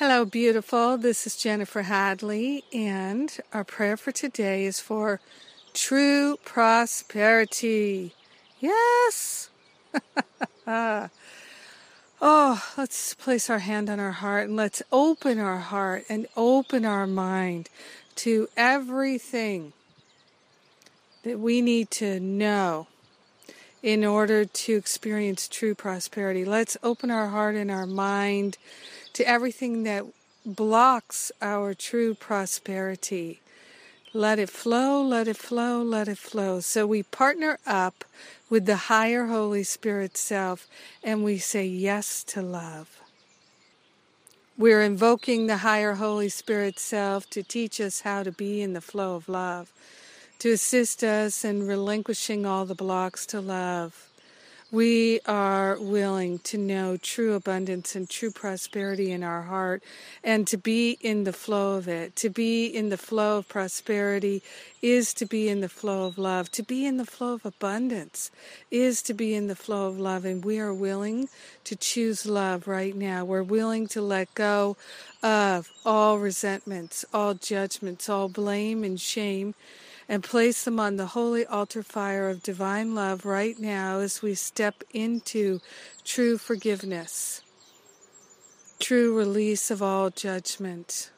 Hello, beautiful. This is Jennifer Hadley, and our prayer for today is for true prosperity. Yes! oh, let's place our hand on our heart and let's open our heart and open our mind to everything that we need to know in order to experience true prosperity. Let's open our heart and our mind to everything that blocks our true prosperity. Let it flow, let it flow, let it flow. So we partner up with the higher Holy Spirit self and we say yes to love. We're invoking the higher Holy Spirit self to teach us how to be in the flow of love, to assist us in relinquishing all the blocks to love we are willing to know true abundance and true prosperity in our heart and to be in the flow of it. To be in the flow of prosperity is to be in the flow of love. To be in the flow of abundance is to be in the flow of love. And we are willing to choose love right now. We're willing to let go of all resentments, all judgments, all blame and shame and place them on the holy altar fire of divine love right now as we step into true forgiveness, true release of all judgment.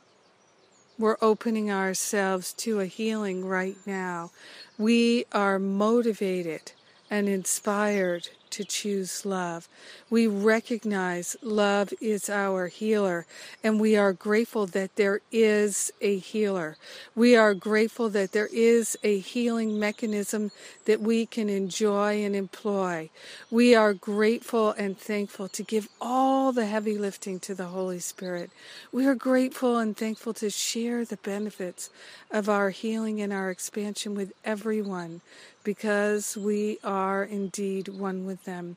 We're opening ourselves to a healing right now. We are motivated and inspired to choose love. We recognize love is our healer, and we are grateful that there is a healer. We are grateful that there is a healing mechanism that we can enjoy and employ. We are grateful and thankful to give all the heavy lifting to the Holy Spirit. We are grateful and thankful to share the benefits of our healing and our expansion with everyone because we are indeed one with them.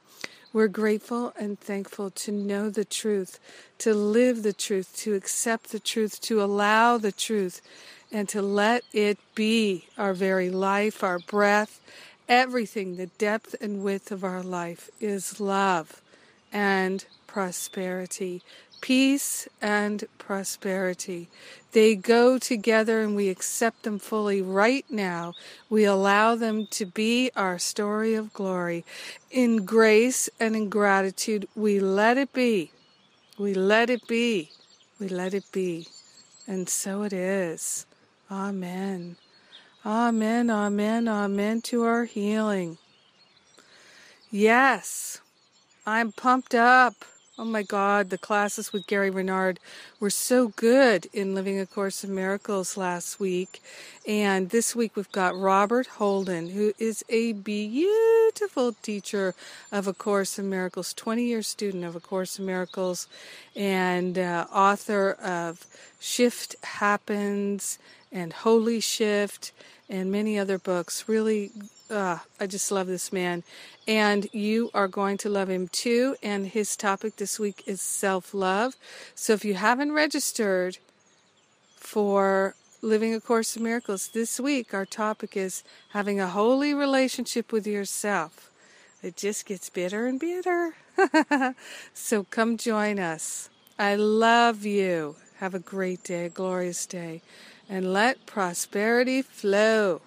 We're grateful and thankful to know the truth, to live the truth, to accept the truth, to allow the truth, and to let it be our very life, our breath, everything. The depth and width of our life is love and prosperity peace and prosperity. They go together and we accept them fully right now. We allow them to be our story of glory. In grace and in gratitude, we let it be. We let it be. We let it be. And so it is. Amen. Amen, amen, amen to our healing. Yes, I'm pumped up. Oh my God, the classes with Gary Renard were so good in Living A Course in Miracles last week. And this week we've got Robert Holden, who is a beautiful teacher of A Course in Miracles, 20 year student of A Course in Miracles, and uh, author of Shift Happens and Holy Shift and many other books. Really uh, I just love this man. And you are going to love him too. And his topic this week is self love. So if you haven't registered for Living A Course in Miracles, this week our topic is having a holy relationship with yourself. It just gets better and better. so come join us. I love you. Have a great day, a glorious day, and let prosperity flow.